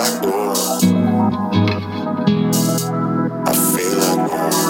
like war. I feel like war.